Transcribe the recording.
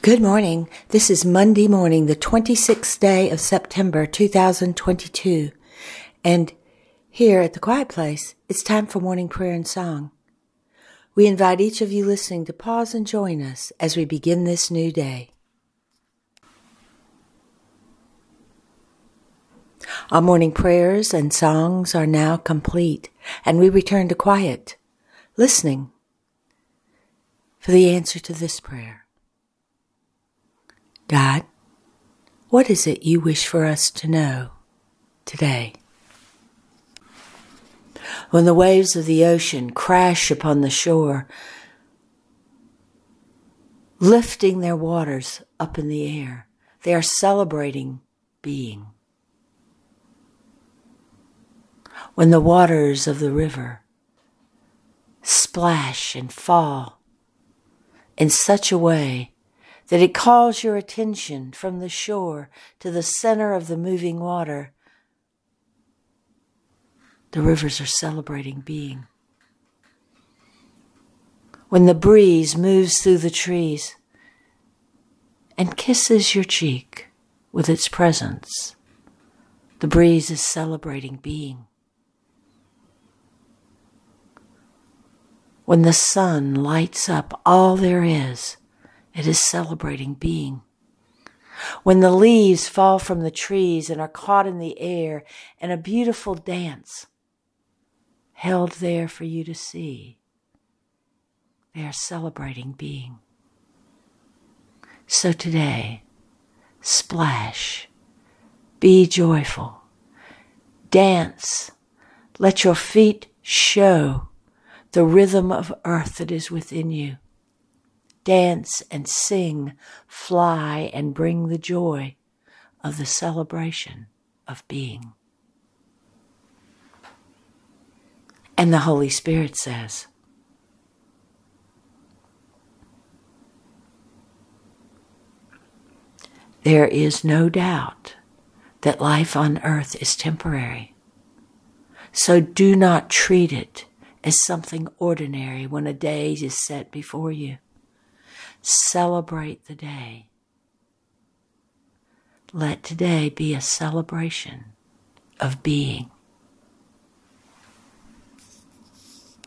Good morning. This is Monday morning, the 26th day of September 2022. And here at the Quiet Place, it's time for morning prayer and song. We invite each of you listening to pause and join us as we begin this new day. Our morning prayers and songs are now complete, and we return to quiet, listening for the answer to this prayer. God, what is it you wish for us to know today? When the waves of the ocean crash upon the shore, lifting their waters up in the air, they are celebrating being. When the waters of the river splash and fall in such a way that it calls your attention from the shore to the center of the moving water. The rivers are celebrating being. When the breeze moves through the trees and kisses your cheek with its presence, the breeze is celebrating being. When the sun lights up all there is, it is celebrating being. When the leaves fall from the trees and are caught in the air in a beautiful dance held there for you to see, they are celebrating being. So today, splash, be joyful, dance, let your feet show the rhythm of earth that is within you dance and sing, fly and bring the joy of the celebration of being. And the Holy Spirit says, There is no doubt that life on earth is temporary. So do not treat it as something ordinary when a day is set before you. Celebrate the day. Let today be a celebration of being.